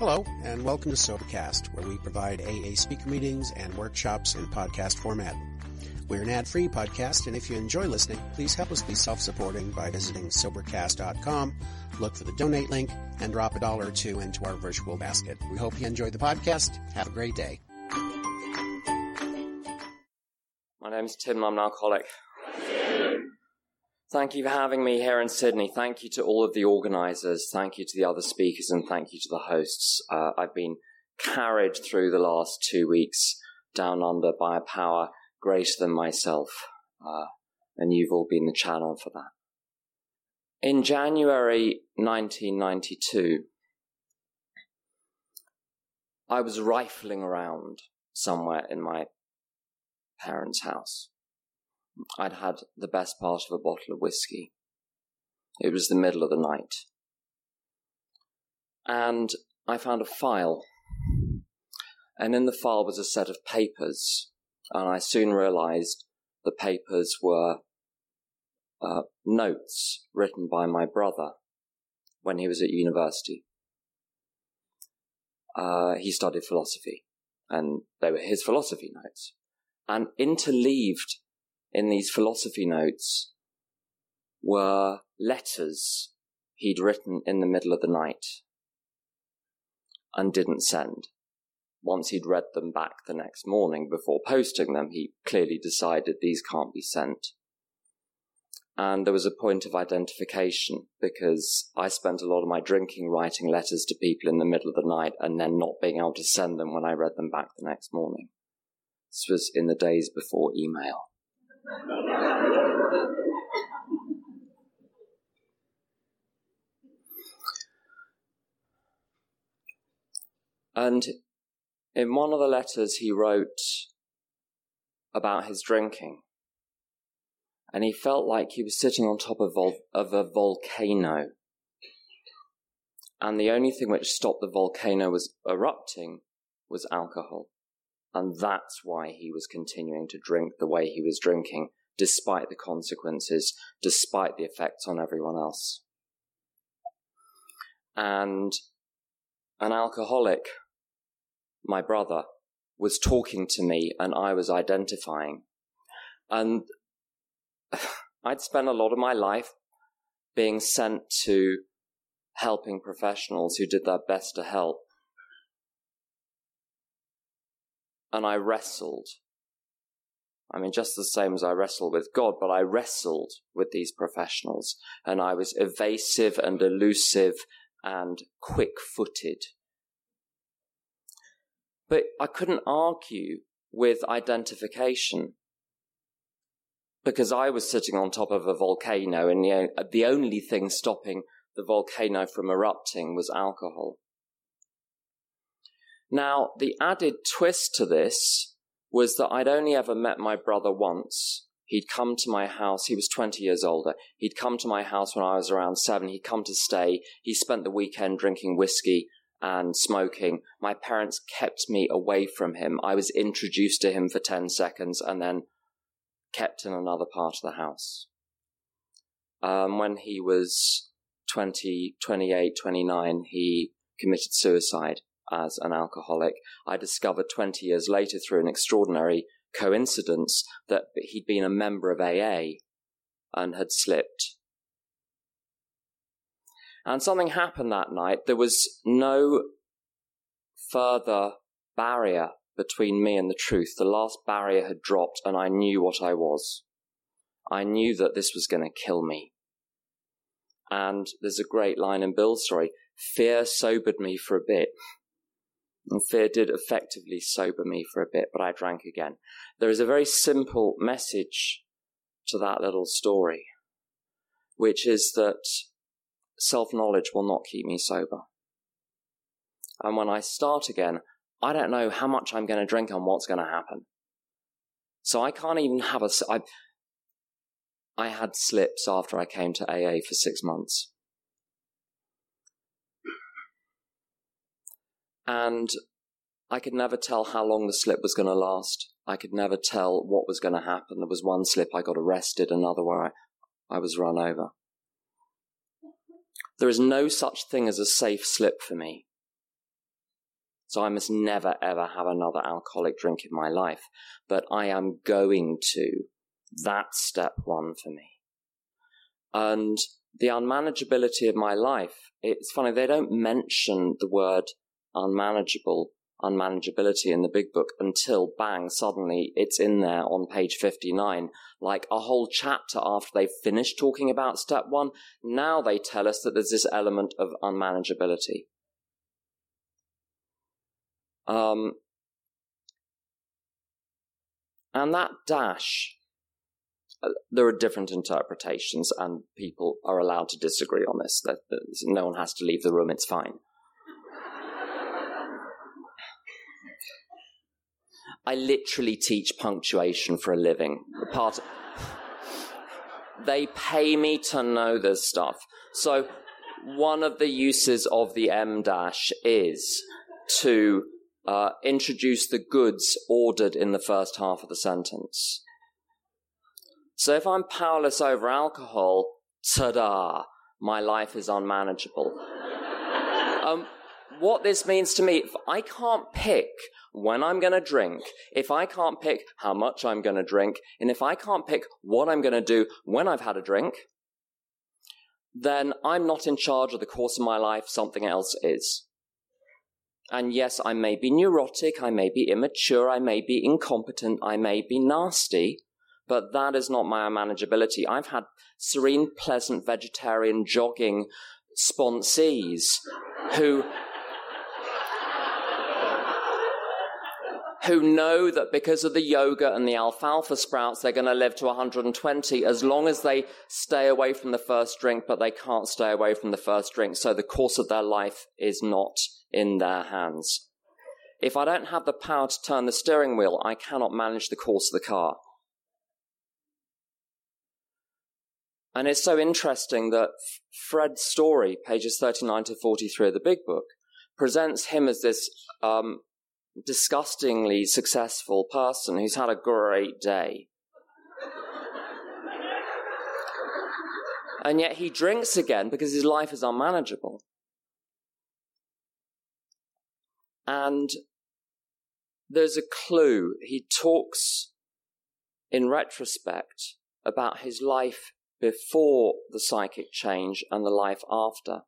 Hello, and welcome to Sobercast, where we provide AA speaker meetings and workshops in podcast format. We're an ad-free podcast, and if you enjoy listening, please help us be self-supporting by visiting Sobercast.com, look for the donate link, and drop a dollar or two into our virtual basket. We hope you enjoy the podcast. Have a great day. My name's Tim, I'm an alcoholic. Thank you for having me here in Sydney. Thank you to all of the organizers. Thank you to the other speakers and thank you to the hosts. Uh, I've been carried through the last two weeks down under by a power greater than myself. Uh, and you've all been the channel for that. In January 1992, I was rifling around somewhere in my parents' house. I'd had the best part of a bottle of whiskey. It was the middle of the night. And I found a file. And in the file was a set of papers. And I soon realized the papers were uh, notes written by my brother when he was at university. Uh, he studied philosophy, and they were his philosophy notes. And interleaved in these philosophy notes were letters he'd written in the middle of the night and didn't send. Once he'd read them back the next morning before posting them, he clearly decided these can't be sent. And there was a point of identification because I spent a lot of my drinking writing letters to people in the middle of the night and then not being able to send them when I read them back the next morning. This was in the days before email. And in one of the letters he wrote about his drinking, and he felt like he was sitting on top of, vol- of a volcano. And the only thing which stopped the volcano was erupting was alcohol. And that's why he was continuing to drink the way he was drinking, despite the consequences, despite the effects on everyone else. And an alcoholic, my brother, was talking to me and I was identifying. And I'd spent a lot of my life being sent to helping professionals who did their best to help. And I wrestled. I mean, just the same as I wrestle with God, but I wrestled with these professionals and I was evasive and elusive and quick footed. But I couldn't argue with identification because I was sitting on top of a volcano and the only thing stopping the volcano from erupting was alcohol. Now, the added twist to this was that I'd only ever met my brother once. He'd come to my house. He was 20 years older. He'd come to my house when I was around seven. He'd come to stay. He spent the weekend drinking whiskey and smoking. My parents kept me away from him. I was introduced to him for 10 seconds and then kept in another part of the house. Um, when he was 20, 28, 29, he committed suicide as an alcoholic. I discovered 20 years later through an extraordinary coincidence that he'd been a member of AA and had slipped. And something happened that night. There was no further barrier between me and the truth. The last barrier had dropped and I knew what I was. I knew that this was going to kill me. And there's a great line in Bill's story. Fear sobered me for a bit. And fear did effectively sober me for a bit, but I drank again. There is a very simple message to that little story, which is that self knowledge will not keep me sober. And when I start again, I don't know how much I'm going to drink and what's going to happen. So I can't even have a. I, I had slips after I came to AA for six months. And I could never tell how long the slip was going to last. I could never tell what was going to happen. There was one slip I got arrested, another where I, I was run over. There is no such thing as a safe slip for me. So I must never ever have another alcoholic drink in my life. But I am going to. That's step one for me. And the unmanageability of my life, it's funny, they don't mention the word unmanageable, unmanageability in the big book until bang, suddenly it's in there on page 59. Like a whole chapter after they've finished talking about step one, now they tell us that there's this element of unmanageability. Um, and that dash uh, there are different interpretations, and people are allowed to disagree on this. That, no one has to leave the room; it's fine. I literally teach punctuation for a living. Part they pay me to know this stuff. So one of the uses of the em dash is to uh, introduce the goods ordered in the first half of the sentence. So if I'm powerless over alcohol, ta-da, my life is unmanageable. um, what this means to me, if I can't pick when I'm going to drink, if I can't pick how much I'm going to drink, and if I can't pick what I'm going to do when I've had a drink, then I'm not in charge of the course of my life, something else is. And yes, I may be neurotic, I may be immature, I may be incompetent, I may be nasty, but that is not my manageability. I've had serene, pleasant, vegetarian, jogging sponsees who who know that because of the yoga and the alfalfa sprouts, they're going to live to 120 as long as they stay away from the first drink, but they can't stay away from the first drink. So the course of their life is not in their hands. If I don't have the power to turn the steering wheel, I cannot manage the course of the car. And it's so interesting that Fred's story, pages 39 to 43 of the big book, presents him as this um, disgustingly successful person who's had a great day. and yet he drinks again because his life is unmanageable. And there's a clue. He talks in retrospect about his life before the psychic change and the life after.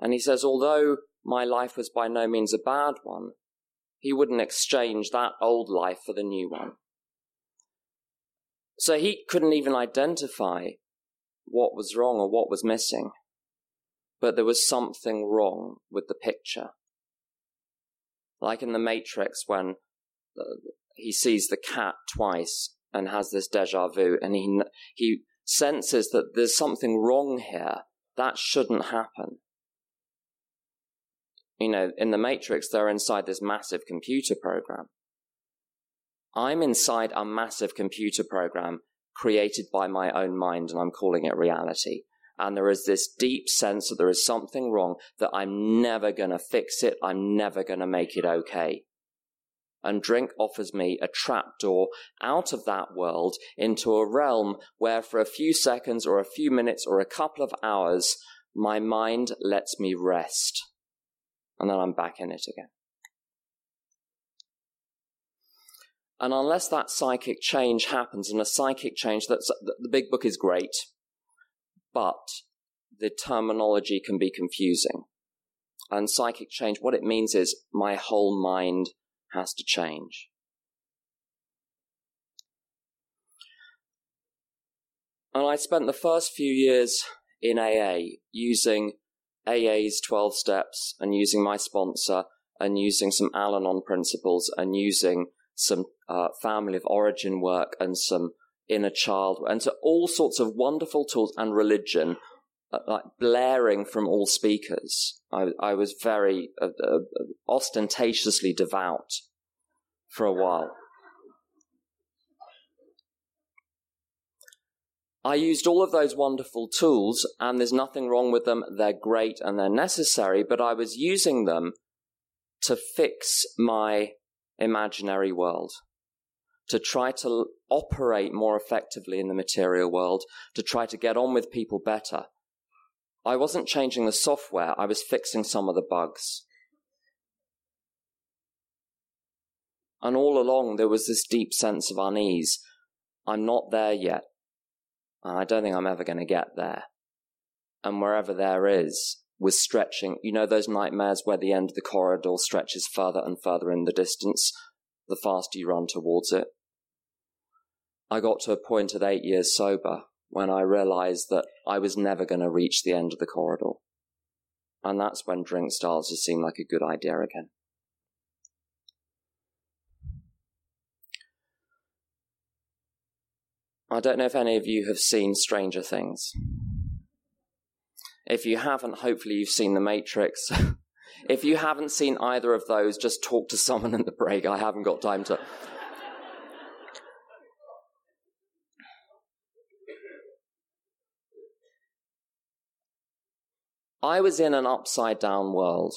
And he says, although my life was by no means a bad one, he wouldn't exchange that old life for the new one. So he couldn't even identify what was wrong or what was missing. But there was something wrong with the picture. Like in the Matrix when uh, he sees the cat twice and has this deja vu and he, he senses that there's something wrong here. That shouldn't happen. You know, in the Matrix, they're inside this massive computer program. I'm inside a massive computer program created by my own mind, and I'm calling it reality. And there is this deep sense that there is something wrong, that I'm never going to fix it, I'm never going to make it okay and drink offers me a trapdoor out of that world into a realm where for a few seconds or a few minutes or a couple of hours, my mind lets me rest. And then I'm back in it again. And unless that psychic change happens, and a psychic change, that's, the big book is great, but the terminology can be confusing. And psychic change, what it means is my whole mind has to change. And I spent the first few years in AA using AA's 12 steps and using my sponsor and using some Al Anon principles and using some uh, family of origin work and some inner child and so all sorts of wonderful tools and religion uh, like blaring from all speakers. I, I was very uh, uh, ostentatiously devout for a while. I used all of those wonderful tools, and there's nothing wrong with them. They're great and they're necessary, but I was using them to fix my imaginary world, to try to operate more effectively in the material world, to try to get on with people better. I wasn't changing the software, I was fixing some of the bugs. And all along, there was this deep sense of unease. I'm not there yet. I don't think I'm ever going to get there. And wherever there is, was stretching. You know those nightmares where the end of the corridor stretches further and further in the distance, the faster you run towards it? I got to a point at eight years sober when I realized that I was never going to reach the end of the corridor. And that's when drink starts to seem like a good idea again. I don't know if any of you have seen Stranger Things. If you haven't, hopefully you've seen The Matrix. if you haven't seen either of those, just talk to someone in the break. I haven't got time to. I was in an upside down world,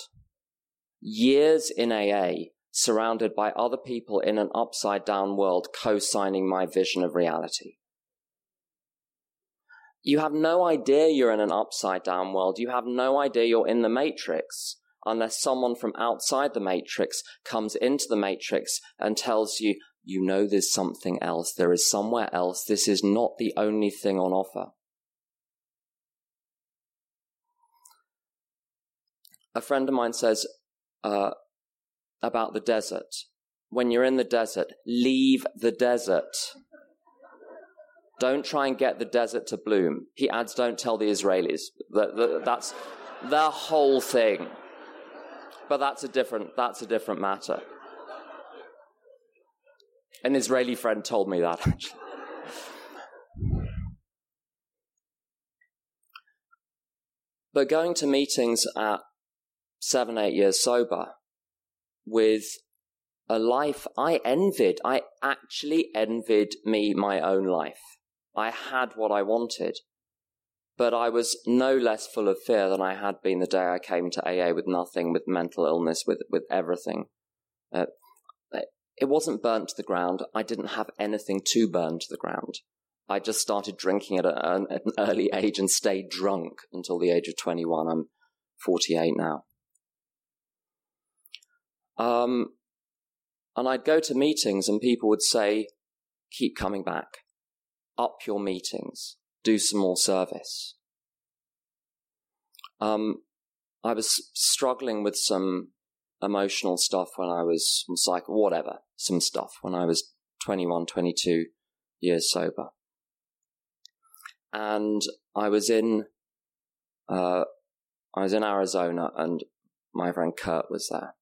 years in AA, surrounded by other people in an upside down world co signing my vision of reality. You have no idea you're in an upside down world. You have no idea you're in the matrix unless someone from outside the matrix comes into the matrix and tells you, you know, there's something else. There is somewhere else. This is not the only thing on offer. A friend of mine says uh, about the desert when you're in the desert, leave the desert. Don't try and get the desert to bloom. He adds, don't tell the Israelis. That, that, that's the whole thing. But that's a different, that's a different matter. An Israeli friend told me that, actually. But going to meetings at seven, eight years sober with a life I envied. I actually envied me my own life. I had what I wanted, but I was no less full of fear than I had been the day I came to AA with nothing, with mental illness, with, with everything. Uh, it wasn't burnt to the ground. I didn't have anything to burn to the ground. I just started drinking at, a, at an early age and stayed drunk until the age of 21. I'm 48 now. Um, and I'd go to meetings and people would say, keep coming back up your meetings, do some more service. Um, I was struggling with some emotional stuff when I was some cycle, whatever, some stuff when I was 21, 22 years sober. And I was in, uh, I was in Arizona and my friend Kurt was there.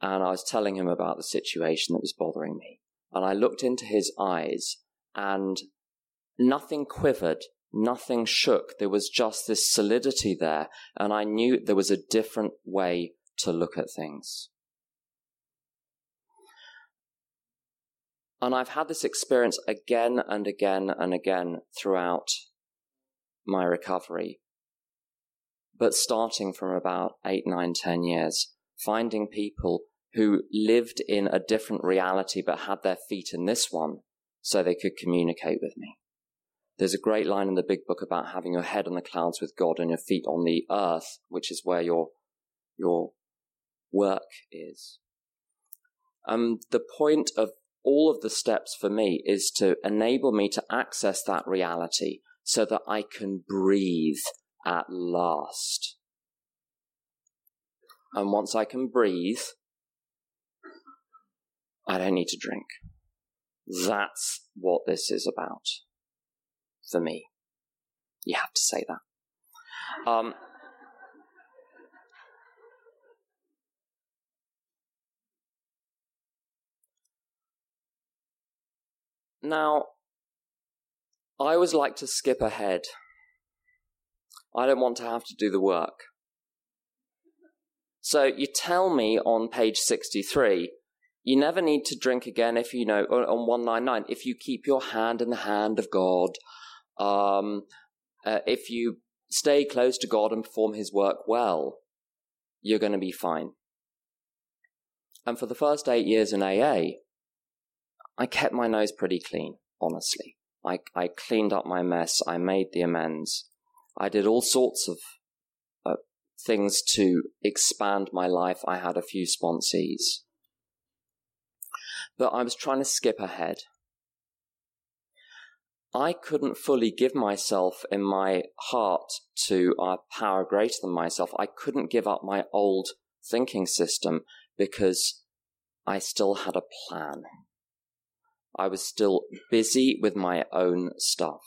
And I was telling him about the situation that was bothering me. And I looked into his eyes and nothing quivered, nothing shook. There was just this solidity there, and I knew there was a different way to look at things. And I've had this experience again and again and again throughout my recovery. But starting from about eight, nine, ten years, finding people who lived in a different reality but had their feet in this one so they could communicate with me. There's a great line in the big book about having your head on the clouds with God and your feet on the earth, which is where your, your work is. Um, the point of all of the steps for me is to enable me to access that reality so that I can breathe at last. And once I can breathe, I don't need to drink. That's what this is about for me. You have to say that. Um, now, I always like to skip ahead. I don't want to have to do the work. So you tell me on page 63 you never need to drink again if you know on 199 if you keep your hand in the hand of God, um, uh, if you stay close to God and perform His work well, you're going to be fine. And for the first eight years in AA, I kept my nose pretty clean, honestly. I, I cleaned up my mess. I made the amends. I did all sorts of uh, things to expand my life. I had a few sponsees. But I was trying to skip ahead. I couldn't fully give myself in my heart to a power greater than myself. I couldn't give up my old thinking system because I still had a plan. I was still busy with my own stuff.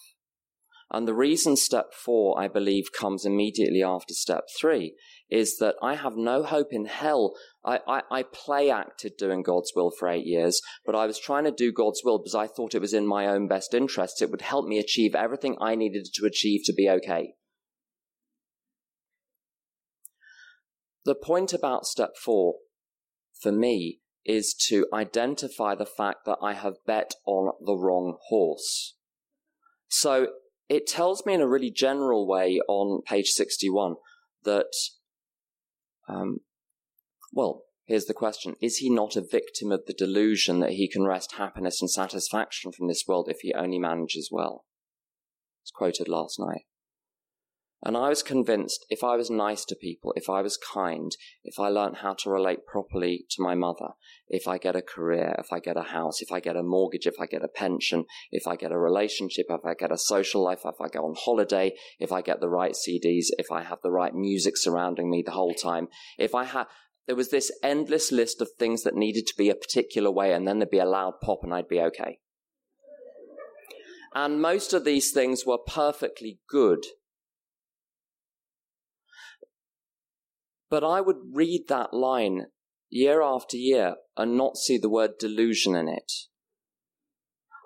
And the reason step four, I believe, comes immediately after step three is that I have no hope in hell. I, I, I, play acted doing God's will for eight years, but I was trying to do God's will because I thought it was in my own best interest. It would help me achieve everything I needed to achieve to be okay. The point about step four for me is to identify the fact that I have bet on the wrong horse. So it tells me in a really general way on page 61 that, um, well, here's the question. Is he not a victim of the delusion that he can wrest happiness and satisfaction from this world if he only manages well? It's quoted last night. And I was convinced if I was nice to people, if I was kind, if I learned how to relate properly to my mother, if I get a career, if I get a house, if I get a mortgage, if I get a pension, if I get a relationship, if I get a social life, if I go on holiday, if I get the right CDs, if I have the right music surrounding me the whole time, if I had, there was this endless list of things that needed to be a particular way and then there'd be a loud pop and I'd be okay. And most of these things were perfectly good But I would read that line year after year and not see the word delusion in it.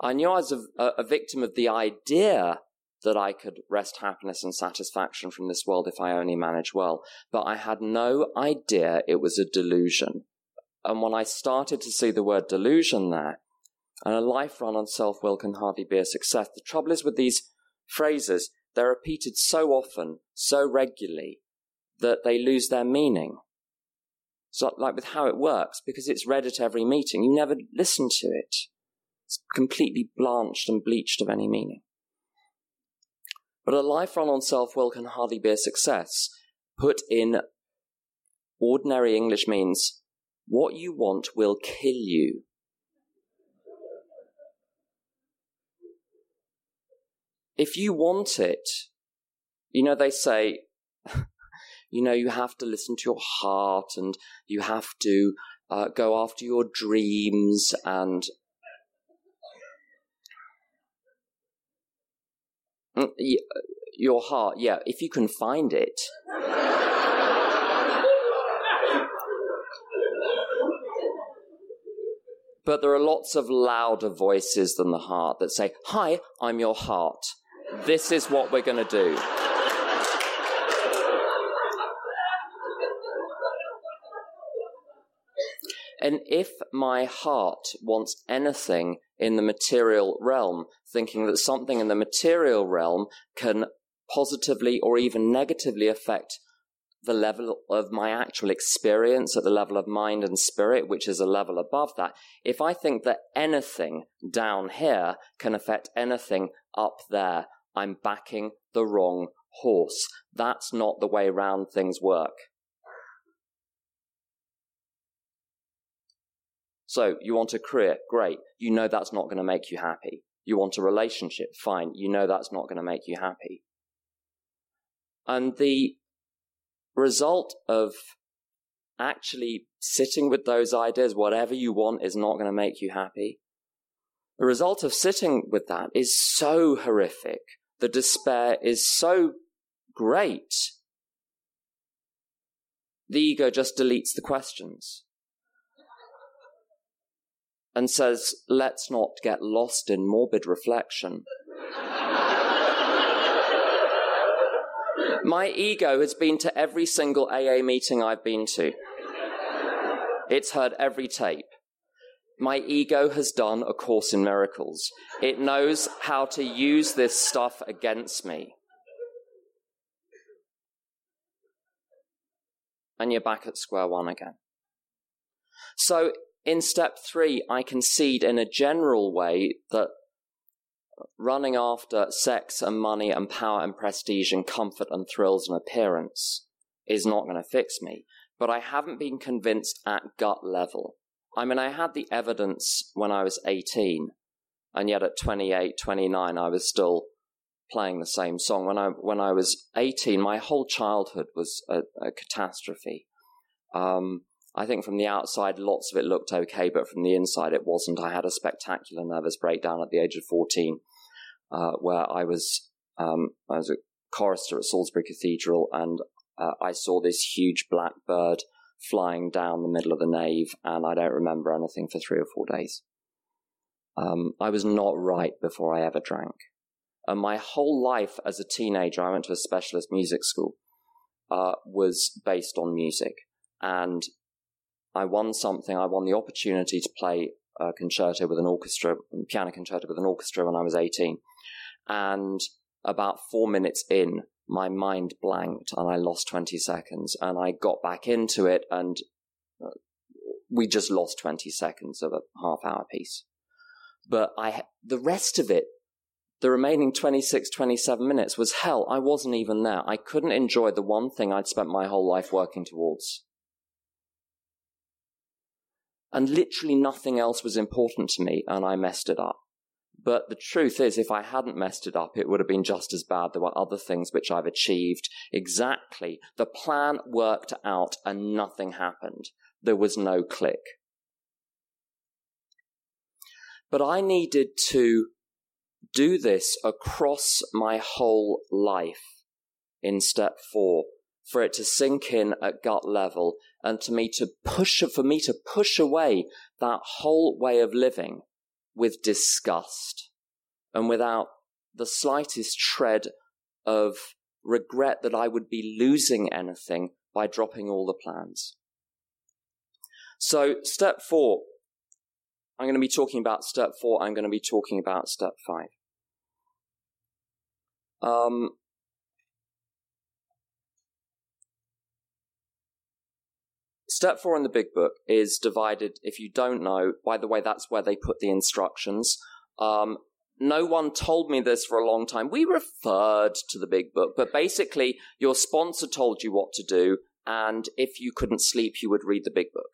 I knew I was a, a, victim of the idea that I could wrest happiness and satisfaction from this world if I only manage well, but I had no idea it was a delusion. And when I started to see the word delusion there, and a life run on self will can hardly be a success, the trouble is with these phrases, they're repeated so often, so regularly, that they lose their meaning. So, like with how it works, because it's read at every meeting, you never listen to it. It's completely blanched and bleached of any meaning. But a life run on self will can hardly be a success. Put in ordinary English means what you want will kill you. If you want it, you know, they say you know, you have to listen to your heart and you have to uh, go after your dreams and mm, your heart, yeah, if you can find it. but there are lots of louder voices than the heart that say, Hi, I'm your heart. This is what we're going to do. And if my heart wants anything in the material realm, thinking that something in the material realm can positively or even negatively affect the level of my actual experience at the level of mind and spirit, which is a level above that. If I think that anything down here can affect anything up there, I'm backing the wrong horse. That's not the way round things work. So you want a career, great. You know that's not going to make you happy. You want a relationship, fine. You know that's not going to make you happy. And the result of actually sitting with those ideas, whatever you want is not going to make you happy. The result of sitting with that is so horrific. The despair is so great. The ego just deletes the questions and says, let's not get lost in morbid reflection. My ego has been to every single AA meeting I've been to. It's heard every tape. My ego has done a course in miracles. It knows how to use this stuff against me. And you're back at square one again. So in step three, I concede in a general way that running after sex and money and power and prestige and comfort and thrills and appearance is not going to fix me. But I haven't been convinced at gut level. I mean, I had the evidence when I was 18, and yet at 28, 29, I was still playing the same song. When I when I was 18, my whole childhood was a, a catastrophe. Um, I think from the outside, lots of it looked okay, but from the inside, it wasn't. I had a spectacular nervous breakdown at the age of 14, uh, where I was um, I was a chorister at Salisbury Cathedral, and uh, I saw this huge black bird flying down the middle of the nave, and I don't remember anything for three or four days. Um, I was not right before I ever drank. And my whole life as a teenager, I went to a specialist music school, uh, was based on music. And I won something. I won the opportunity to play a concerto with an orchestra, piano concerto with an orchestra when I was 18. And about four minutes in, my mind blanked and I lost 20 seconds and I got back into it and uh, we just lost 20 seconds of a half hour piece. But I, the rest of it, the remaining 26, 27 minutes was hell. I wasn't even there. I couldn't enjoy the one thing I'd spent my whole life working towards. And literally nothing else was important to me and I messed it up. But the truth is, if I hadn't messed it up, it would have been just as bad. There were other things which I've achieved exactly. The plan worked out and nothing happened. There was no click. But I needed to do this across my whole life in step four for it to sink in at gut level and to me to push for me to push away that whole way of living with disgust and without the slightest shred of regret that I would be losing anything by dropping all the plans. So, step four, I'm going to be talking about step four, I'm going to be talking about step five. Um, Step four in the big book is divided, if you don't know, by the way, that's where they put the instructions. Um, no one told me this for a long time. We referred to the big book, but basically, your sponsor told you what to do, and if you couldn't sleep, you would read the big book.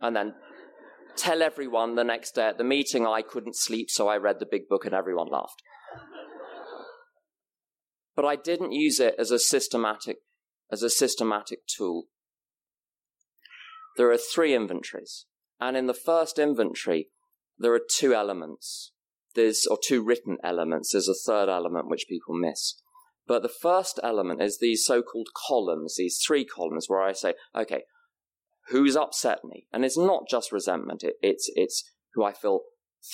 And then tell everyone the next day at the meeting I couldn't sleep, so I read the big book, and everyone laughed. But I didn't use it as a systematic, as a systematic tool there are three inventories. And in the first inventory, there are two elements. There's, or two written elements. There's a third element which people miss. But the first element is these so-called columns, these three columns where I say, okay, who's upset me? And it's not just resentment. It, it's, it's who I feel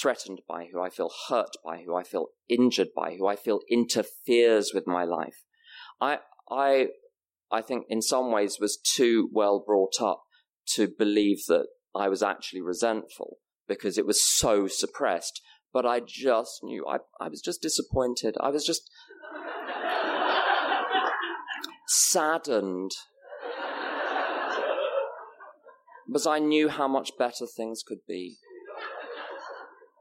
threatened by, who I feel hurt by, who I feel injured by, who I feel interferes with my life. I, I, I think in some ways was too well brought up to believe that I was actually resentful because it was so suppressed. But I just knew I, I was just disappointed. I was just saddened because I knew how much better things could be.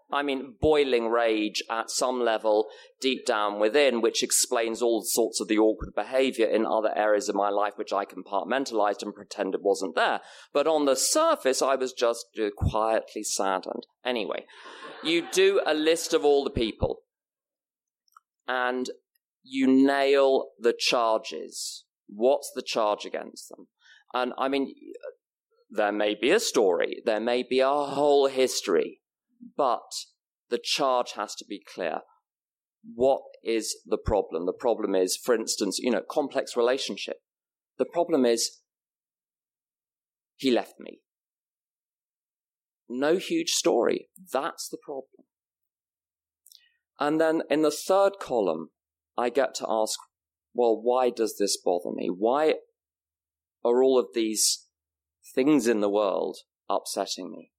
I mean, boiling rage at some level deep down within, which explains all sorts of the awkward behavior in other areas of my life, which I compartmentalized and pretended wasn't there. But on the surface, I was just uh, quietly saddened. Anyway, you do a list of all the people and you nail the charges. What's the charge against them? And I mean, there may be a story, there may be a whole history but the charge has to be clear. What is the problem? The problem is, for instance, you know, complex relationship. The problem is, he left me. No huge story. That's the problem. And then in the third column, I get to ask, well, why does this bother me? Why are all of these things in the world upsetting me?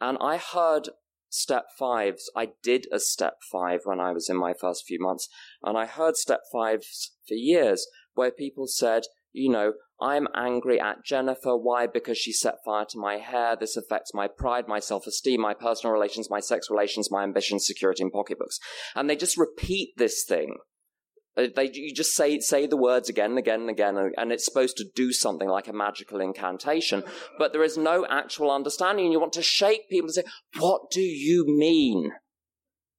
And I heard step fives. I did a step five when I was in my first few months, and I heard step fives for years where people said, you know, I'm angry at Jennifer. Why? Because she set fire to my hair. This affects my pride, my self-esteem, my personal relations, my sex relations, my ambitions, security, and pocketbooks. And they just repeat this thing Uh, they, you just say, say the words again and again and again, and it's supposed to do something like a magical incantation, but there is no actual understanding, and you want to shake people and say, what do you mean?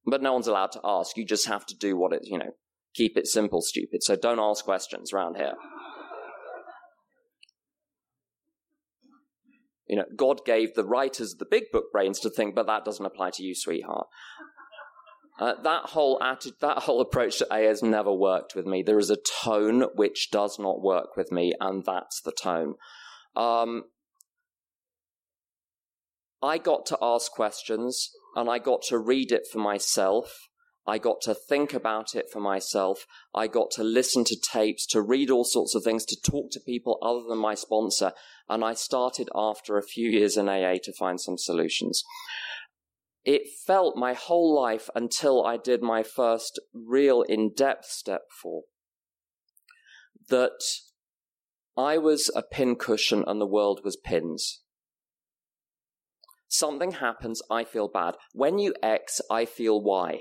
But no one's allowed to ask. You just have to do what it, you know, keep it simple, stupid. So don't ask questions around here. You know, God gave the writers of the big book brains to think, but that doesn't apply to you, sweetheart. Uh, that whole attitude, that whole approach to AA has never worked with me. There is a tone which does not work with me, and that's the tone. Um, I got to ask questions, and I got to read it for myself. I got to think about it for myself. I got to listen to tapes, to read all sorts of things, to talk to people other than my sponsor. And I started after a few years in AA to find some solutions it felt my whole life until I did my first real in depth step four that I was a pincushion and the world was pins. Something happens, I feel bad. When you X, I feel Y.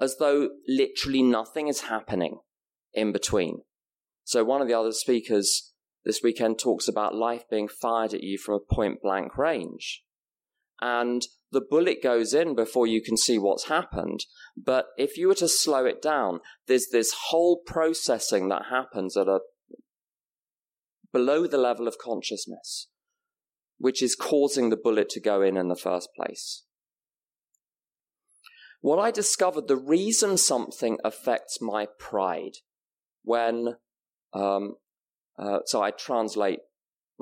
As though literally nothing is happening in between. So one of the other speakers this weekend talks about life being fired at you from a point blank range. And the bullet goes in before you can see what's happened. But if you were to slow it down, there's this whole processing that happens at a below the level of consciousness, which is causing the bullet to go in in the first place. What I discovered, the reason something affects my pride when, um, uh, so I translate,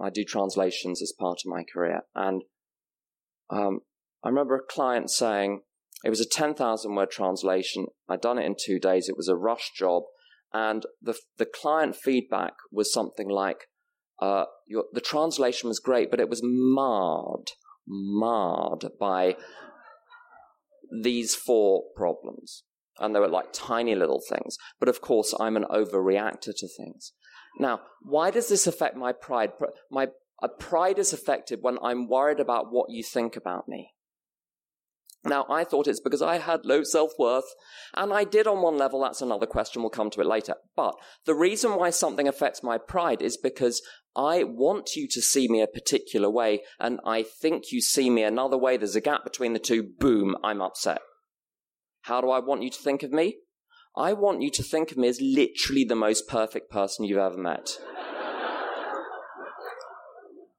I do translations as part of my career, and um, I remember a client saying it was a 10,000 word translation. I'd done it in two days. It was a rush job. And the, the client feedback was something like, uh, your, the translation was great, but it was marred, marred by these four problems. And they were like tiny little things. But of course, I'm an overreactor to things. Now, why does this affect my pride? My pride is affected when I'm worried about what you think about me. Now, I thought it's because I had low self worth, and I did on one level, that's another question, we'll come to it later. But the reason why something affects my pride is because I want you to see me a particular way, and I think you see me another way, there's a gap between the two, boom, I'm upset. How do I want you to think of me? I want you to think of me as literally the most perfect person you've ever met.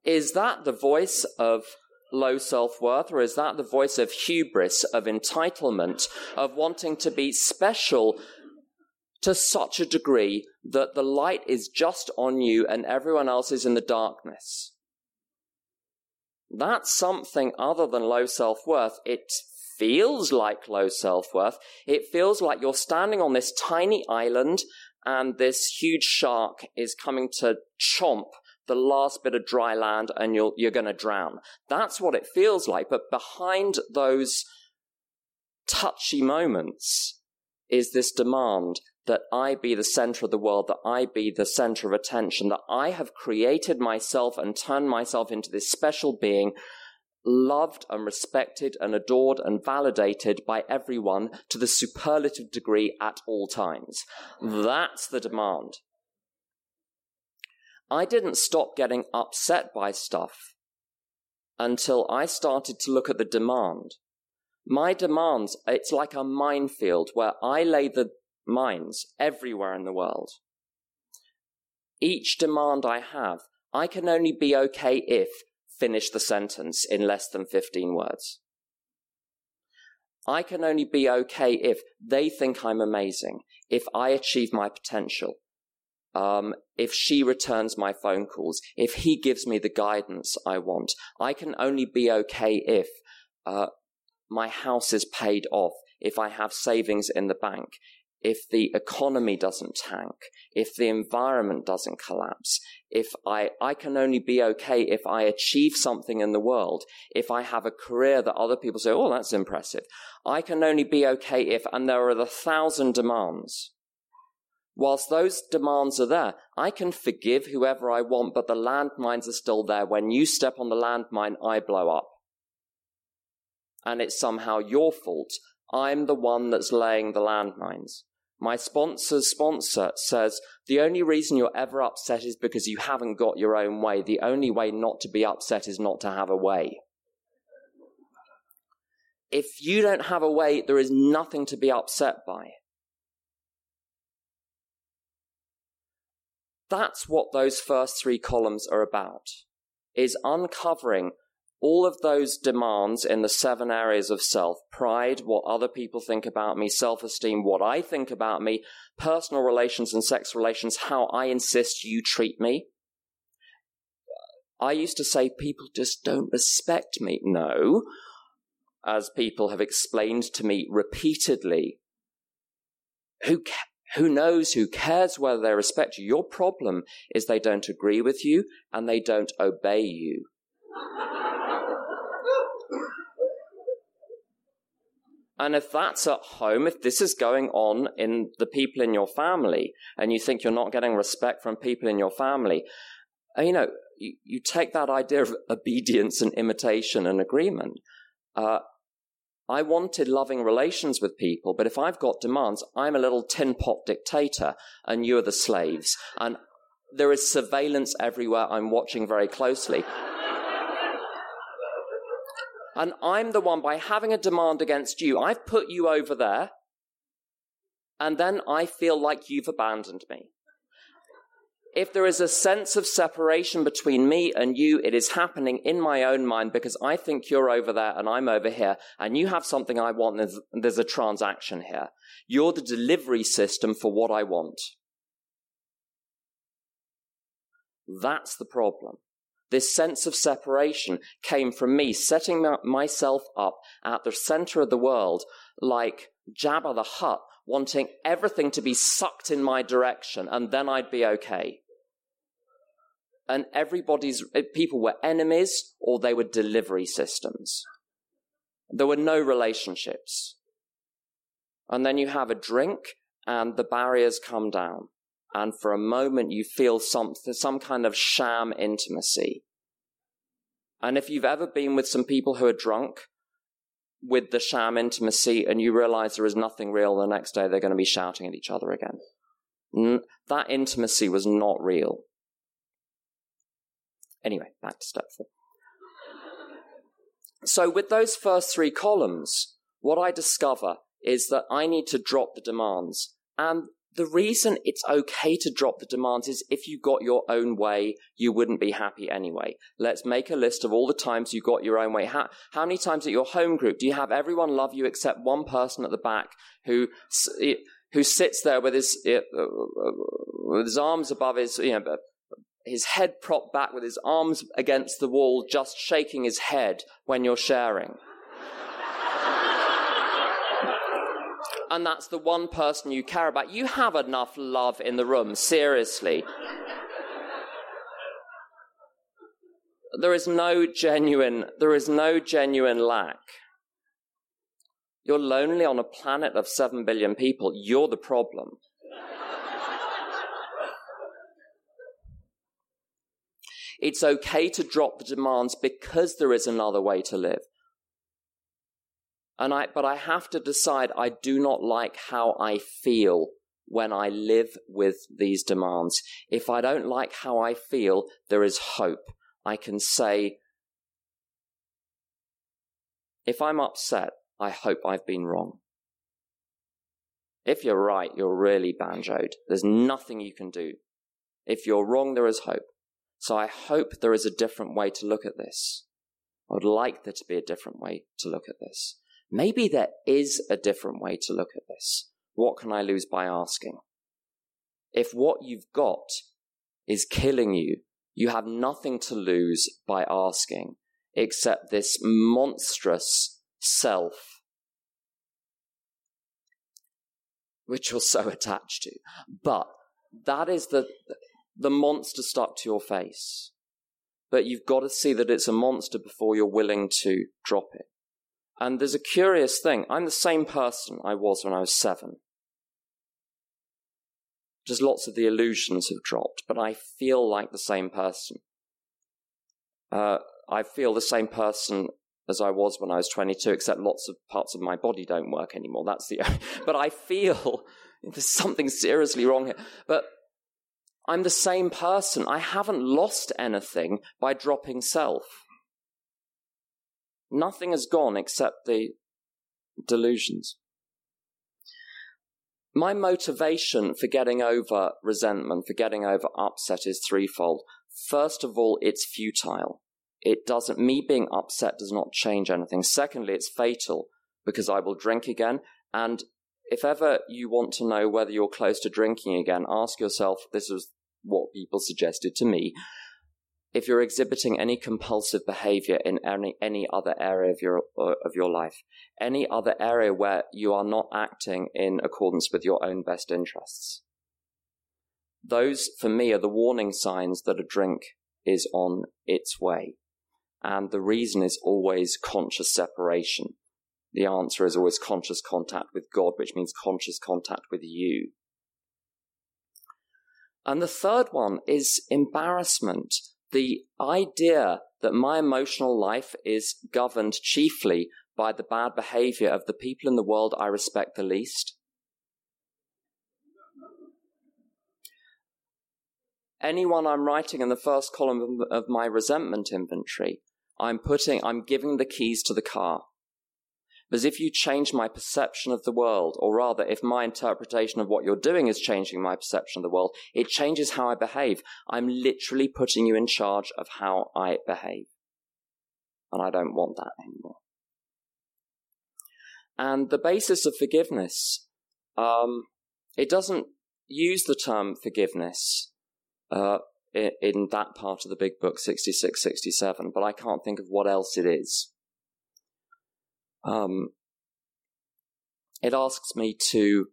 is that the voice of low self worth, or is that the voice of hubris, of entitlement, of wanting to be special to such a degree that the light is just on you and everyone else is in the darkness? That's something other than low self worth. It feels like low self worth. It feels like you're standing on this tiny island and this huge shark is coming to chomp the last bit of dry land and you're, you're going to drown. That's what it feels like. But behind those touchy moments is this demand that I be the center of the world, that I be the center of attention, that I have created myself and turned myself into this special being, loved and respected and adored and validated by everyone to the superlative degree at all times. That's the demand. I didn't stop getting upset by stuff until I started to look at the demand. My demands, it's like a minefield where I lay the mines everywhere in the world. Each demand I have, I can only be okay if finish the sentence in less than 15 words. I can only be okay if they think I'm amazing, if I achieve my potential, um, if she returns my phone calls, if he gives me the guidance I want, I can only be okay if uh, my house is paid off, if I have savings in the bank, if the economy doesn't tank, if the environment doesn't collapse, if I, I can only be okay if I achieve something in the world, if I have a career that other people say, oh, that's impressive. I can only be okay if, and there are the thousand demands Whilst those demands are there, I can forgive whoever I want, but the landmines are still there. When you step on the landmine, I blow up. And it's somehow your fault. I'm the one that's laying the landmines. My sponsor's sponsor says the only reason you're ever upset is because you haven't got your own way. The only way not to be upset is not to have a way. If you don't have a way, there is nothing to be upset by. That's what those first three columns are about, is uncovering all of those demands in the seven areas of self pride, what other people think about me, self esteem, what I think about me, personal relations and sex relations, how I insist you treat me. I used to say people just don't respect me. No, as people have explained to me repeatedly, who, who knows, who cares whether they respect you? Your problem is they don't agree with you and they don't obey you. And if that's at home, if this is going on in the people in your family, and you think you're not getting respect from people in your family, uh, you know, you, you take that idea of obedience and imitation and agreement. Uh, I wanted loving relations with people, but if I've got demands, I'm a little tin pot dictator and you're the slaves. And there is surveillance everywhere. I'm watching very closely. And I'm the one, by having a demand against you, I've put you over there. And then I feel like you've abandoned me. If there is a sense of separation between me and you, it is happening in my own mind because I think you're over there and I'm over here and you have something I want there's, there's a transaction here. You're the delivery system for what I want. That's the problem. This sense of separation came from me setting myself up at the center of the world like Jabba the Hutt, wanting everything to be sucked in my direction, and then I'd be okay. And everybody's, eh, people were enemies or they were delivery systems. There were no relationships. And then you have a drink and the barriers come down and for a moment you feel some, some kind of sham intimacy. And if you've ever been with some people who are drunk with the sham intimacy and you realize there is nothing real, the next day they're going to be shouting at each other again. That intimacy was not real. Anyway, back to step four. So, with those first three columns, what I discover is that I need to drop the demands. And the reason it's okay to drop the demands is if you got your own way, you wouldn't be happy anyway. Let's make a list of all the times you got your own way. How, how many times at your home group do you have everyone love you except one person at the back who, who sits there with his, uh, with his arms above his, you know, his head propped back with his arms against the wall, just shaking his head when you're sharing? and that's the one person you care about. You have enough love in the room, seriously. There is no genuine, there is no genuine lack. You're lonely on a planet of seven billion people. You're the problem. It's okay to drop the demands because there is another way to live. And I, but I have to decide I do not like how I feel when I live with these demands. If I don't like how I feel, there is hope. I can say, if I'm upset, I hope I've been wrong. If you're right, you're really banjoed. There's nothing you can do. If you're wrong, there is hope. So I hope there is a different way to look at this. I would like there to be a different way to look at this. Maybe there is a different way to look at this. What can I lose by asking? If what you've got is killing you, you have nothing to lose by asking except this monstrous self, which you're so attached to. But that is the, the monster stuck to your face. But you've got to see that it's a monster before you're willing to drop it. And there's a curious thing. I'm the same person I was when I was seven. Just lots of the illusions have dropped, but I feel like the same person. Uh, I feel the same person as I was when I was 22, except lots of parts of my body don't work anymore. That's the, but I feel there's something seriously wrong here. But I'm the same person. I haven't lost anything by dropping self. Nothing has gone except the delusions. My motivation for getting over resentment, for getting over upset is threefold. First of all, it's futile. It doesn't, me being upset does not change anything. Secondly, it's fatal because I will drink again. And if ever you want to know whether you're close to drinking again, ask yourself this is what people suggested to me. If you're exhibiting any compulsive behavior in any, any other area of your, uh, of your life, any other area where you are not acting in accordance with your own best interests, those for me are the warning signs that a drink is on its way. And the reason is always conscious separation. The answer is always conscious contact with God, which means conscious contact with you. And the third one is embarrassment. The idea that my emotional life is governed chiefly by the bad behavior of the people in the world I respect the least. Anyone I'm writing in the first column of my resentment inventory, I'm putting, I'm giving the keys to the car. Because if you change my perception of the world, or rather, if my interpretation of what you're doing is changing my perception of the world, it changes how I behave. I'm literally putting you in charge of how I behave. And I don't want that anymore. And the basis of forgiveness, um, it doesn't use the term forgiveness uh, in, in that part of the big book, 66, 67, but I can't think of what else it is. Um, it asks me to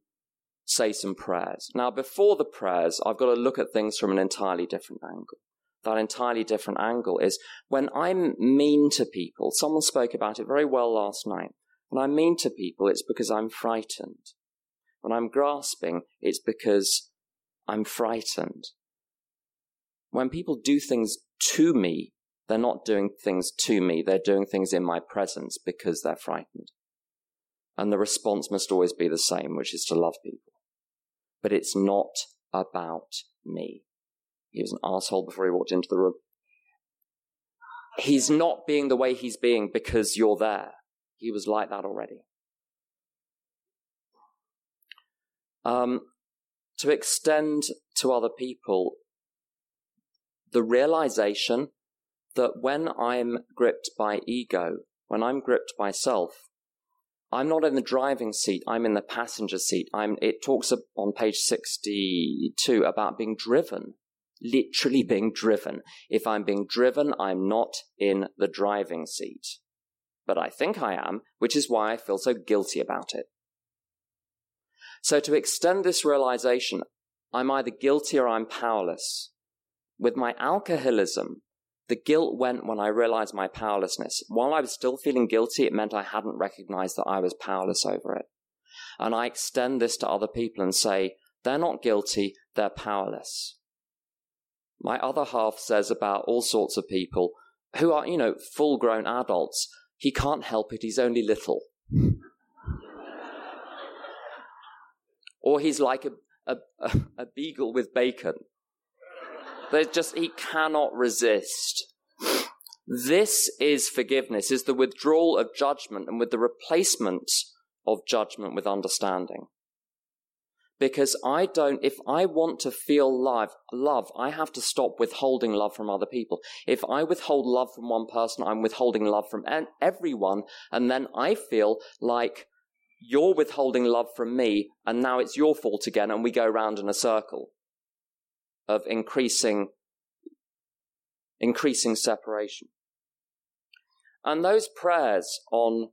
say some prayers. Now, before the prayers, I've got to look at things from an entirely different angle. That entirely different angle is when I'm mean to people, someone spoke about it very well last night. When I'm mean to people, it's because I'm frightened. When I'm grasping, it's because I'm frightened. When people do things to me, they're not doing things to me, they're doing things in my presence because they're frightened. And the response must always be the same, which is to love people. But it's not about me. He was an asshole before he walked into the room. He's not being the way he's being because you're there. He was like that already. Um, to extend to other people the realization that when I'm gripped by ego, when I'm gripped by self, I'm not in the driving seat, I'm in the passenger seat. I'm, it talks on page 62 about being driven, literally being driven. If I'm being driven, I'm not in the driving seat. But I think I am, which is why I feel so guilty about it. So to extend this realization, I'm either guilty or I'm powerless. With my alcoholism, the guilt went when I realized my powerlessness. While I was still feeling guilty, it meant I hadn't recognized that I was powerless over it. And I extend this to other people and say, they're not guilty, they're powerless. My other half says about all sorts of people who are, you know, full grown adults, he can't help it, he's only little. or he's like a, a, a, beagle with bacon. There's just, he cannot resist. This is forgiveness, is the withdrawal of judgment and with the replacement of judgment with understanding. Because I don't, if I want to feel love, love, I have to stop withholding love from other people. If I withhold love from one person, I'm withholding love from everyone. And then I feel like you're withholding love from me and now it's your fault again and we go round in a circle of increasing, increasing separation. And those prayers on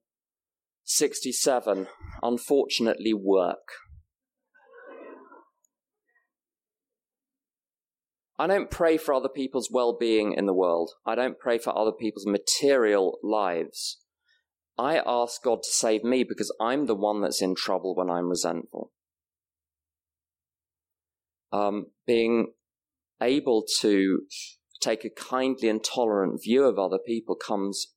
67 unfortunately work. I don't pray for other people's well being in the world. I don't pray for other people's material lives. I ask God to save me because I'm the one that's in trouble when I'm resentful. Um, being able to take a kindly and tolerant view of other people comes,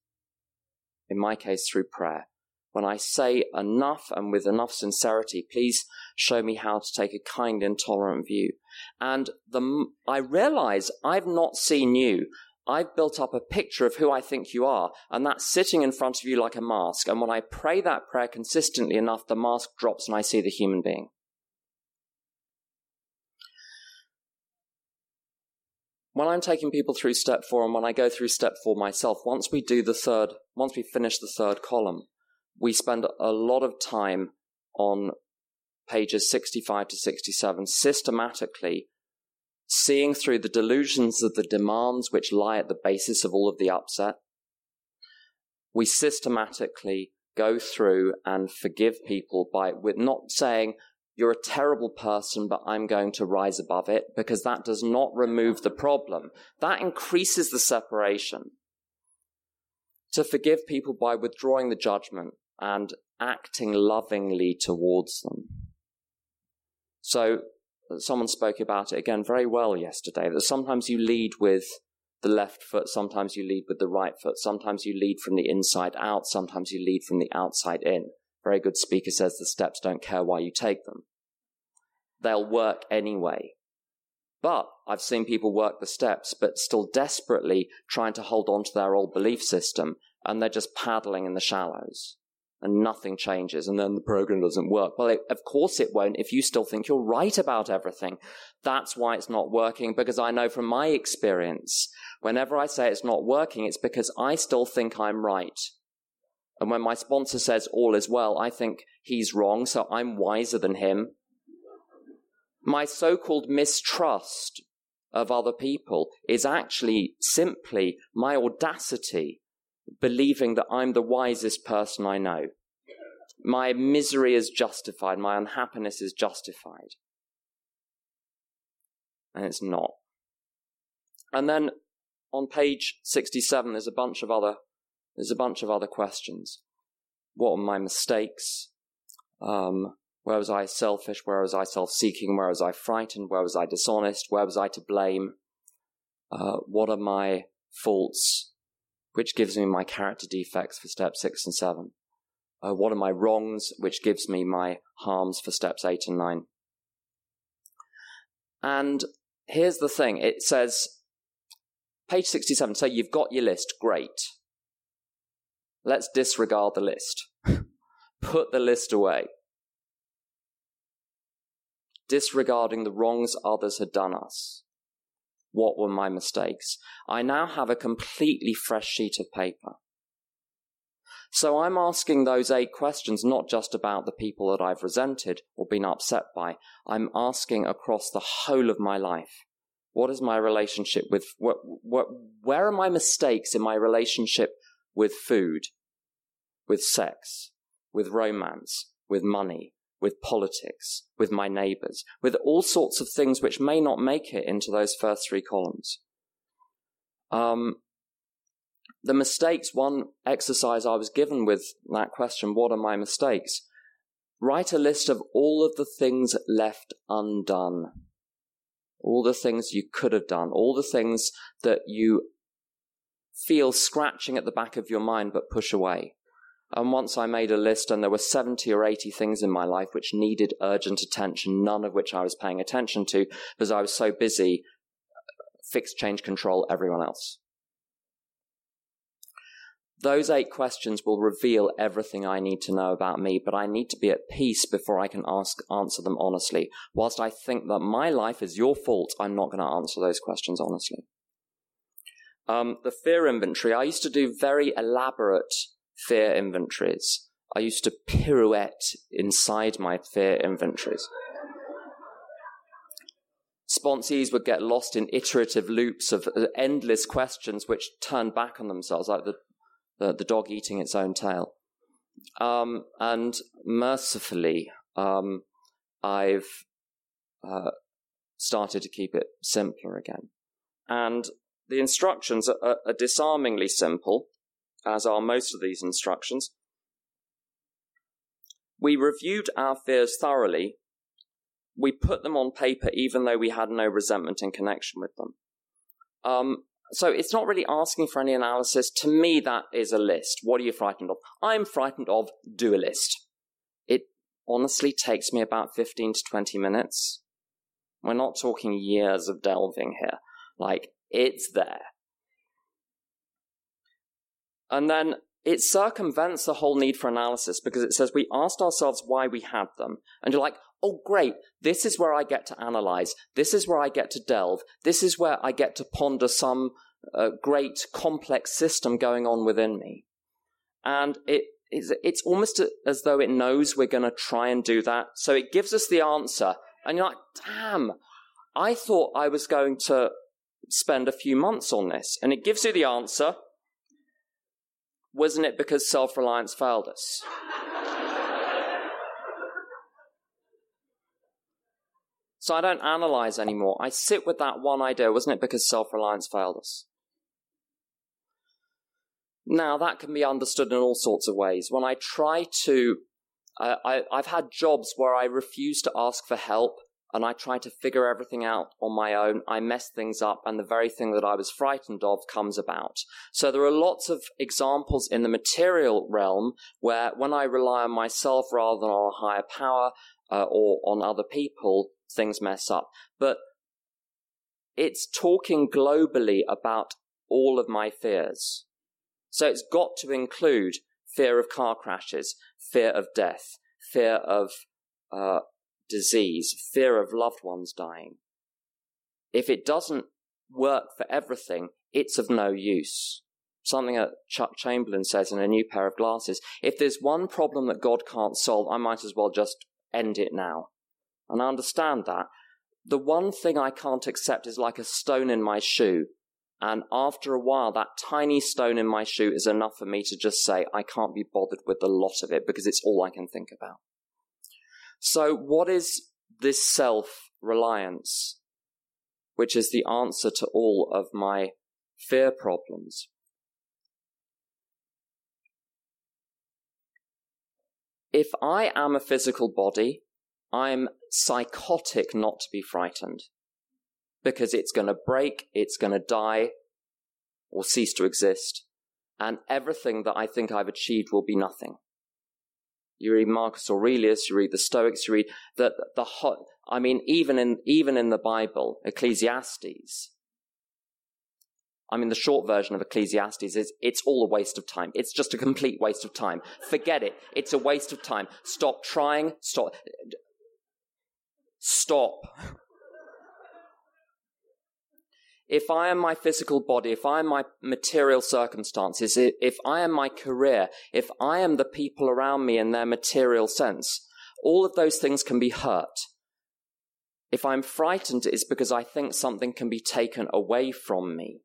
in my case, through prayer. when I say enough and with enough sincerity, please show me how to take a kind, and tolerant view. And the, I realize I've not seen you. I've built up a picture of who I think you are, and that's sitting in front of you like a mask. And when I pray that prayer consistently enough, the mask drops and I see the human being. When I'm taking people through step four and when I go through step four myself, once we do the third, once we finish the third column, we spend a lot of time on pages 65 to 67 systematically seeing through the delusions of the demands which lie at the basis of all of the upset. We systematically go through and forgive people by with not saying you're a terrible person, but I'm going to rise above it because that does not remove the problem. That increases the separation. To forgive people by withdrawing the judgment and acting lovingly towards them. So, someone spoke about it again very well yesterday that sometimes you lead with the left foot, sometimes you lead with the right foot, sometimes you lead from the inside out, sometimes you lead from the outside in. Very good speaker says the steps don't care why you take them. They'll work anyway. But I've seen people work the steps, but still desperately trying to hold on to their old belief system, and they're just paddling in the shallows and nothing changes and then the program doesn't work. Well, it, of course it won't if you still think you're right about everything. That's why it's not working because I know from my experience, whenever I say it's not working, it's because I still think I'm right. And when my sponsor says all is well, I think he's wrong, so I'm wiser than him. My so-called mistrust of other people is actually simply my audacity believing that I'm the wisest person I know. My misery is justified, my unhappiness is justified. And it's not. And then on page 67, there's a bunch of other, there's a bunch of other questions. What were my mistakes? Um, where was I selfish? Where was I self-seeking? Where was I frightened? Where was I dishonest? Where was I to blame? Uh, what are my faults? which gives me my character defects for step six and seven. Uh, what are my wrongs, which gives me my harms for steps eight and nine. And here's the thing it says, page 67, so you've got your list, great. Let's disregard the list. Put the list away. Disregarding the wrongs others had done us. What were my mistakes? I now have a completely fresh sheet of paper. So I'm asking those eight questions not just about the people that I've resented or been upset by. I'm asking across the whole of my life. What is my relationship with, where are my mistakes in my relationship with food, with sex, with romance, with money, with politics, with my neighbors, with all sorts of things which may not make it into those first three columns. Um, the mistakes, one exercise I was given with that question, what are my mistakes? Write a list of all of the things left undone. All the things you could have done, all the things that you feel scratching at the back of your mind but push away. And once I made a list, and there were 70 or 80 things in my life which needed urgent attention, none of which I was paying attention to because I was so busy uh, fixed change control everyone else. Those eight questions will reveal everything I need to know about me, but I need to be at peace before I can ask, answer them honestly. Whilst I think that my life is your fault, I'm not going to answer those questions honestly. Um, the fear inventory, I used to do very elaborate fear inventories. I used to pirouette inside my fear inventories. Sponsees would get lost in iterative loops of endless questions which turned back on themselves, like the, the, the dog eating its own tail. Um, and mercifully, um, I've uh, started to keep it simpler again. And the instructions are, are disarmingly simple as are most of these instructions. We reviewed our fears thoroughly. We put them on paper even though we had no resentment in connection with them. Um, so it's not really asking for any analysis. To me, that is a list. What are you frightened of? I'm frightened of do a list. It honestly takes me about 15 to 20 minutes. We're not talking years of delving here. Like, it's there. And then it circumvents the whole need for analysis because it says we asked ourselves why we had them. And you're like, oh, great, this is where I get to analyze. This is where I get to delve. This is where I get to ponder some uh, great complex system going on within me. And it, it's, it's almost as though it knows we're going to try and do that. So it gives us the answer. And you're like, damn, I thought I was going to spend a few months on this. And it gives you the answer wasn't it because self reliance failed us? so I don't analyze anymore. I sit with that one idea. Wasn't it because self reliance failed us? Now, that can be understood in all sorts of ways. When I try to, uh, I, I've had jobs where I refuse to ask for help and I try to figure everything out on my own. I mess things up, and the very thing that I was frightened of comes about. So there are lots of examples in the material realm where when I rely on myself rather than on a higher power uh, or on other people, things mess up. But it's talking globally about all of my fears. So it's got to include fear of car crashes, fear of death, fear of uh, disease, fear of loved ones dying. If it doesn't work for everything, it's of no use. Something that Chuck Chamberlain says in A New Pair of Glasses if there's one problem that God can't solve, I might as well just end it now. And I understand that. The one thing I can't accept is like a stone in my shoe. And after a while, that tiny stone in my shoe is enough for me to just say, I can't be bothered with the lot of it because it's all I can think about. So, what is this self reliance, which is the answer to all of my fear problems? If I am a physical body, I'm psychotic not to be frightened because it's going to break, it's going to die, or cease to exist, and everything that I think I've achieved will be nothing. You read Marcus Aurelius, you read the Stoics, you read that the hot, I mean, even in, even in the Bible, Ecclesiastes, I mean, the short version of Ecclesiastes is it's all a waste of time. It's just a complete waste of time. Forget it. It's a waste of time. Stop trying. Stop. Stop if I am my physical body, if I am my material circumstances, if I am my career, if I am the people around me in their material sense, all of those things can be hurt. If I'm frightened, it's because I think something can be taken away from me.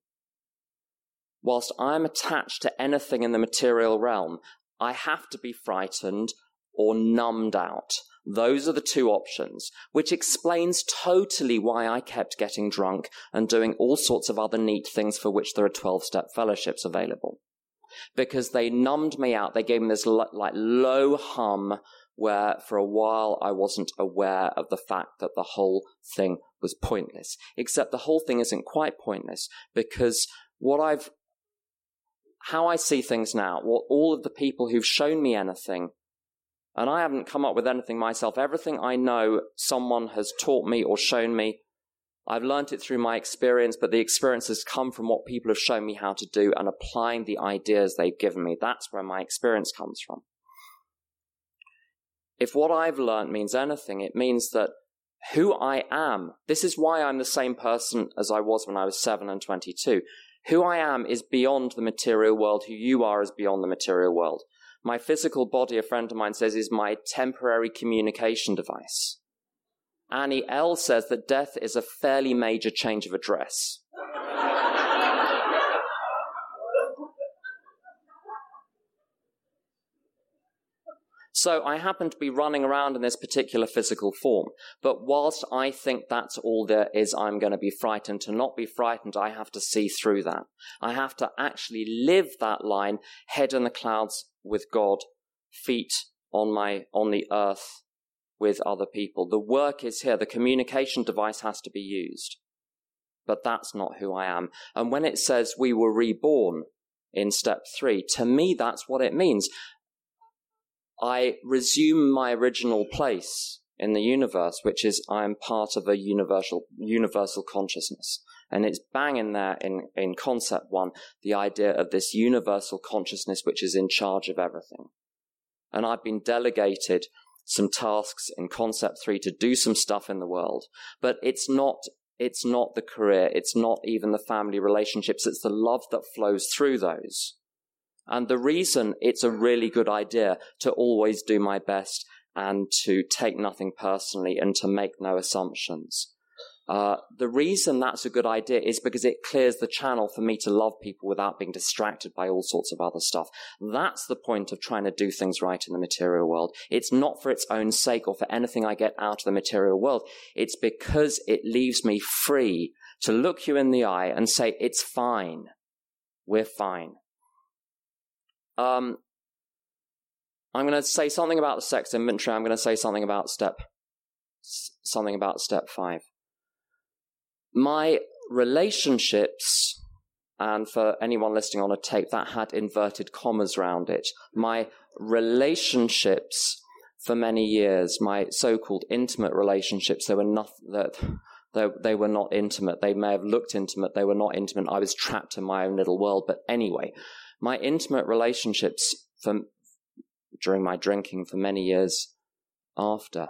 Whilst I'm attached to anything in the material realm, I have to be frightened or numbed out. Those are the two options, which explains totally why I kept getting drunk and doing all sorts of other neat things for which there are 12 step fellowships available. Because they numbed me out. They gave me this like low hum where for a while I wasn't aware of the fact that the whole thing was pointless. Except the whole thing isn't quite pointless because what I've, how I see things now, what all of the people who've shown me anything and I haven't come up with anything myself. Everything I know, someone has taught me or shown me. I've learnt it through my experience, but the experience has come from what people have shown me how to do and applying the ideas they've given me. That's where my experience comes from. If what I've learnt means anything, it means that who I am, this is why I'm the same person as I was when I was 7 and 22. Who I am is beyond the material world. Who you are is beyond the material world. My physical body, a friend of mine says, is my temporary communication device. Annie L says that death is a fairly major change of address. So I happen to be running around in this particular physical form. But whilst I think that's all there is, I'm going to be frightened. To not be frightened, I have to see through that. I have to actually live that line, head in the clouds with God, feet on my, on the earth with other people. The work is here. The communication device has to be used. but that's not who I am. And when it says we were reborn in step three, to me, that's what it means. I resume my original place in the universe, which is I am part of a universal, universal consciousness. And it's bang in there in, in concept one, the idea of this universal consciousness which is in charge of everything. And I've been delegated some tasks in concept three to do some stuff in the world, but it's not it's not the career, it's not even the family relationships, it's the love that flows through those. And the reason it's a really good idea to always do my best and to take nothing personally and to make no assumptions. Uh, the reason that's a good idea is because it clears the channel for me to love people without being distracted by all sorts of other stuff. That's the point of trying to do things right in the material world. It's not for its own sake or for anything I get out of the material world. It's because it leaves me free to look you in the eye and say, it's fine. We're fine. Um, I'm going to say something about the sex inventory. I'm going to say something about step, something about step five my relationships, and for anyone listening on a tape, that had inverted commas around it. My relationships for many years, my so-called intimate relationships, they were not that they, were not intimate. They may have looked intimate. They were not intimate. I was trapped in my own little world. But anyway, my intimate relationships from during my drinking for many years after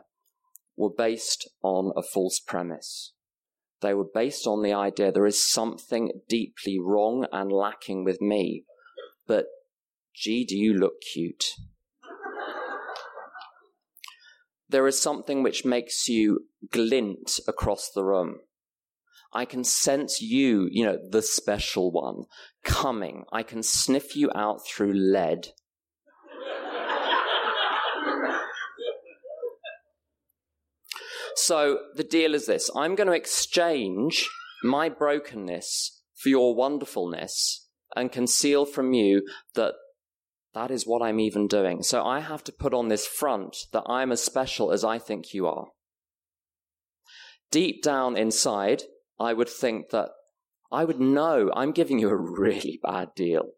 were based on a false premise. They were based on the idea there is something deeply wrong and lacking with me. But gee, do you look cute? There is something which makes you glint across the room. I can sense you, you know, the special one, coming. I can sniff you out through lead. So the deal is this I'm going to exchange my brokenness for your wonderfulness and conceal from you that that is what I'm even doing. So I have to put on this front that I'm as special as I think you are. Deep down inside, I would think that I would know I'm giving you a really bad deal.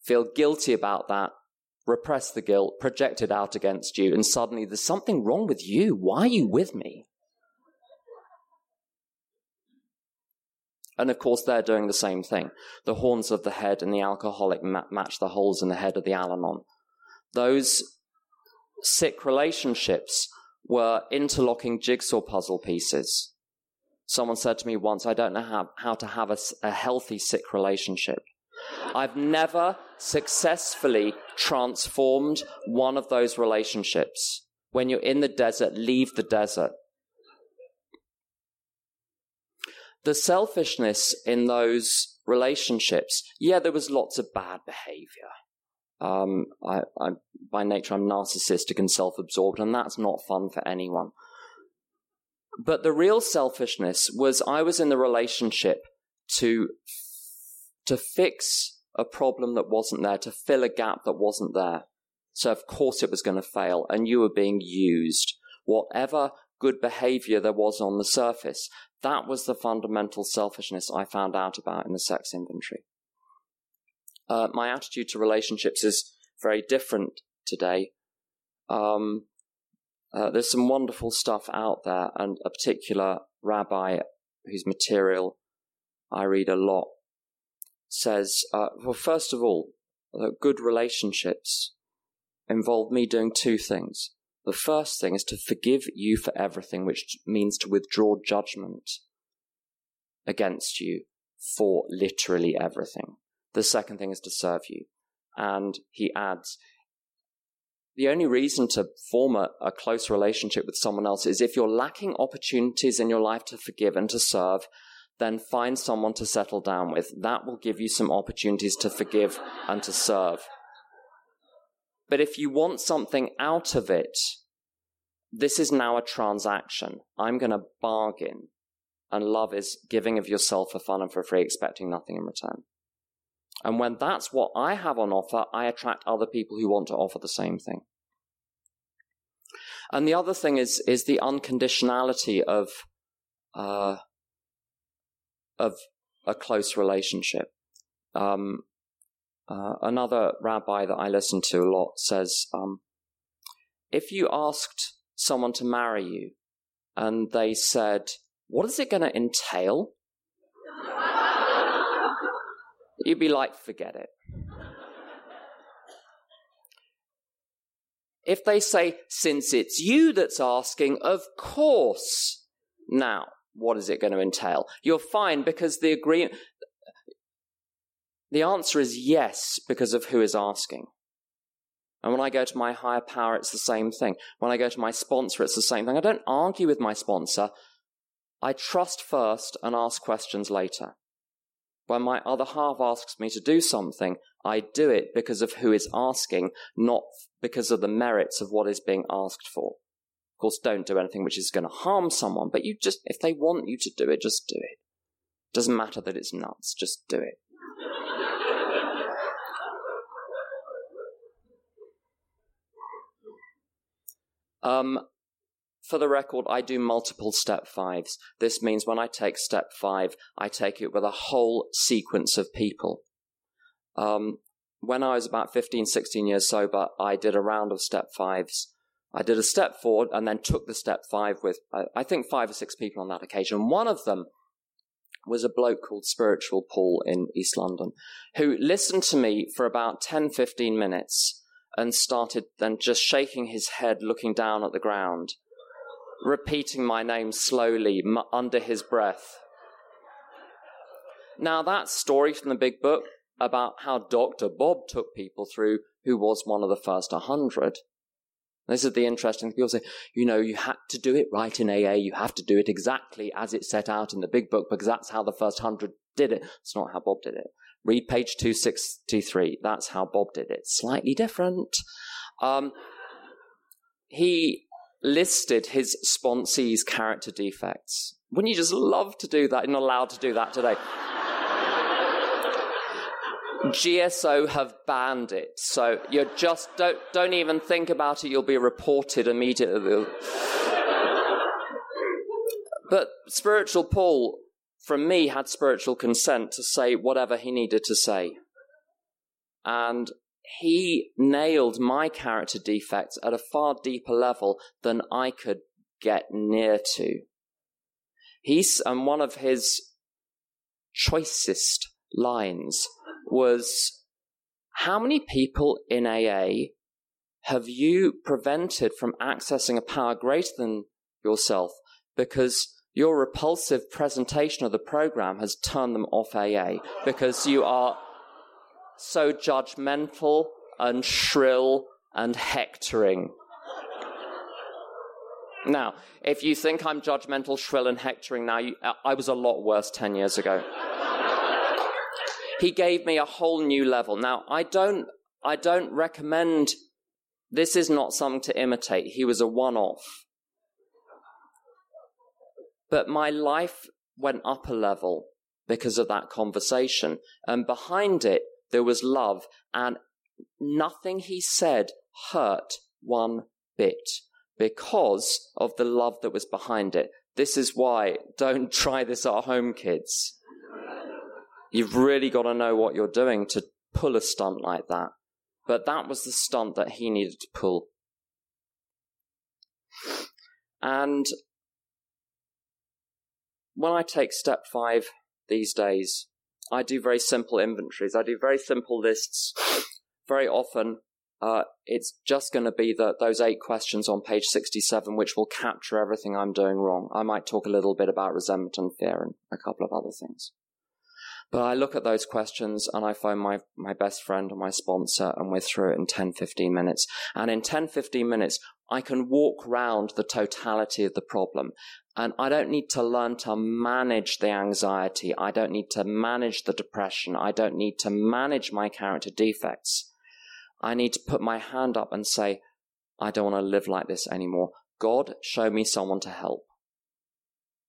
Feel guilty about that repress the guilt, project it out against you, and suddenly there's something wrong with you. Why are you with me? And of course, they're doing the same thing. The horns of the head and the alcoholic match the holes in the head of the Al Anon. Those sick relationships were interlocking jigsaw puzzle pieces. Someone said to me once, I don't know how, how to have a, a healthy sick relationship. I've never successfully transformed one of those relationships. When you're in the desert, leave the desert. The selfishness in those relationships, yeah, there was lots of bad behavior. Um, I, I, by nature, I'm narcissistic and self absorbed, and that's not fun for anyone. But the real selfishness was I was in the relationship to to fix a problem that wasn't there, to fill a gap that wasn't there. So of course it was going to fail and you were being used. Whatever good behavior there was on the surface, that was the fundamental selfishness I found out about in the sex inventory. Uh, my attitude to relationships is very different today. Um, uh, there's some wonderful stuff out there, and a particular rabbi whose material I read a lot says, uh, well, first of all, good relationships involve me doing two things. The first thing is to forgive you for everything, which means to withdraw judgment against you for literally everything. The second thing is to serve you. And he adds, the only reason to form a, a, close relationship with someone else is if you're lacking opportunities in your life to forgive and to serve, then find someone to settle down with. That will give you some opportunities to forgive and to serve. But if you want something out of it, this is now a transaction. I'm going to bargain. And love is giving of yourself for fun and for free, expecting nothing in return. And when that's what I have on offer, I attract other people who want to offer the same thing. And the other thing is, is the unconditionality of uh, of a close relationship. Um, uh, another rabbi that I listen to a lot says, um, if you asked someone to marry you and they said, what is it going to entail? You'd be like, forget it. If they say, since it's you that's asking, of course. Now, what is it going to entail? You're fine because the agreement, the answer is yes because of who is asking. And when I go to my higher power, it's the same thing. When I go to my sponsor, it's the same thing. I don't argue with my sponsor. I trust first and ask questions later. When my other half asks me to do something, I do it because of who is asking, not because of the merits of what is being asked for. Course, don't do anything which is going to harm someone, but you just, if they want you to do it, just do it. Doesn't matter that it's nuts, just do it. Um, for the record, I do multiple step fives. This means when I take step five, I take it with a whole sequence of people. Um, when I was about 15, 16 years sober, I did a round of step fives. I did a step forward and then took the step five with, I think, five or six people on that occasion. One of them was a bloke called Spiritual Paul in East London, who listened to me for about 10, 15 minutes and started then just shaking his head, looking down at the ground repeating my name slowly under his breath. Now, that story from the big book about how Dr. Bob took people through, who was one of the first 100. This is the interesting thing. People say, you know, you had to do it right in AA. You have to do it exactly as it's set out in the big book because that's how the first 100 did it. It's not how Bob did it. Read page 263. That's how Bob did it. Slightly different. Um, he listed his sponsee's character defects. Wouldn't you just love to do that? You're not allowed to do that today. GSO have banned it, so you just don't don't even think about it. You'll be reported immediately. but spiritual Paul, from me, had spiritual consent to say whatever he needed to say, and he nailed my character defects at a far deeper level than I could get near to. He's, and one of his choicest lines was, how many people in AA have you prevented from accessing a power greater than yourself because your repulsive presentation of the program has turned them off AA because you are so judgmental and shrill and hectoring. Now, if you think I'm judgmental, shrill, and hectoring now, you, I was a lot worse 10 years ago. He gave me a whole new level. Now, I don't, I don't recommend, this is not something to imitate. He was a one off. But my life went up a level because of that conversation. And behind it, there was love, and nothing he said hurt one bit because of the love that was behind it. This is why don't try this at home, kids. You've really got to know what you're doing to pull a stunt like that. But that was the stunt that he needed to pull. And when I take step five these days, I do very simple inventories. I do very simple lists. Very often, uh, it's just going to be the, those eight questions on page 67, which will capture everything I'm doing wrong. I might talk a little bit about resentment and fear and a couple of other things. But I look at those questions and I find my, my best friend or my sponsor and we're through it in 10, 15 minutes. And in 10, 15 minutes, I can walk round the totality of the problem. And I don't need to learn to manage the anxiety. I don't need to manage the depression. I don't need to manage my character defects. I need to put my hand up and say, I don't want to live like this anymore. God, show me someone to help.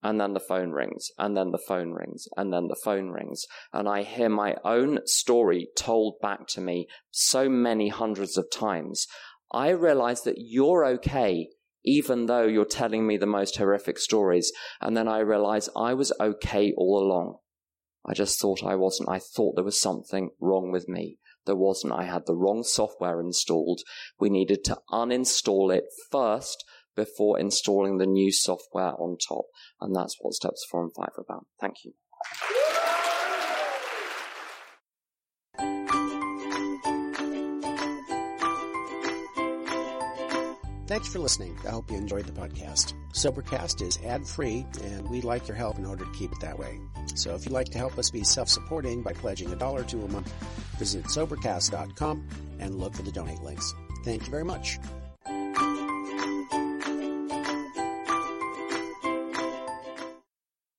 And then the phone rings, and then the phone rings, and then the phone rings. And I hear my own story told back to me so many hundreds of times. I realize that you're okay even though you're telling me the most horrific stories. And then I realize I was okay all along. I just thought I wasn't. I thought there was something wrong with me. There wasn't. I had the wrong software installed. We needed to uninstall it first before installing the new software on top. And that's what steps four and five are about. Thank you. Thanks for listening. I hope you enjoyed the podcast. Sobercast is ad free, and we'd like your help in order to keep it that way. So if you'd like to help us be self supporting by pledging a dollar to a month, visit Sobercast.com and look for the donate links. Thank you very much.